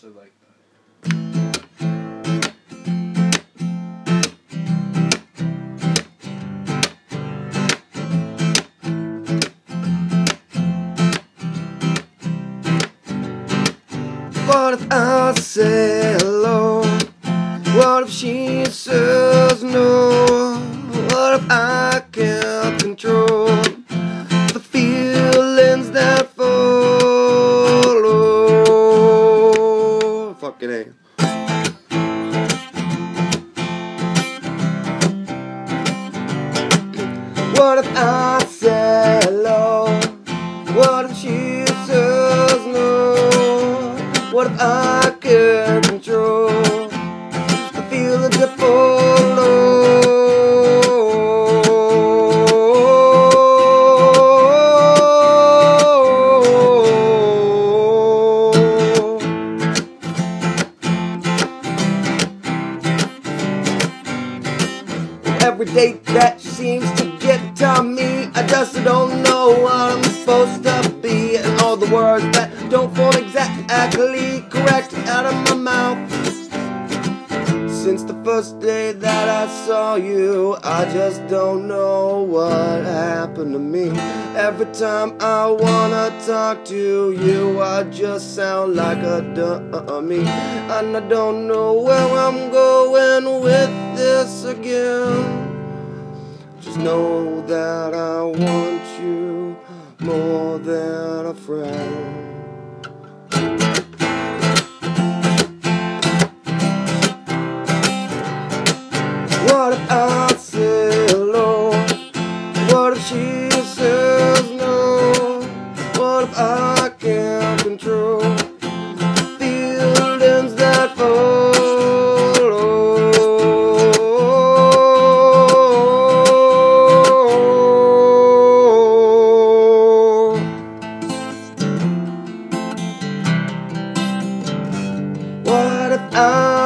So like What if I say hello? What if she says What if I say hello? What if she says no? What if I can't control Every day that seems to get to me, I just don't know what I'm supposed to be. And all the words that don't fall exactly correct out of my mouth. Since the first day that I saw you, I just don't know what happened to me. Every time I wanna talk to you, I just sound like a dummy. And I don't know where I'm going with this again. Know that I want you more than a friend. What if I say hello? What if she says no? What if I can't control I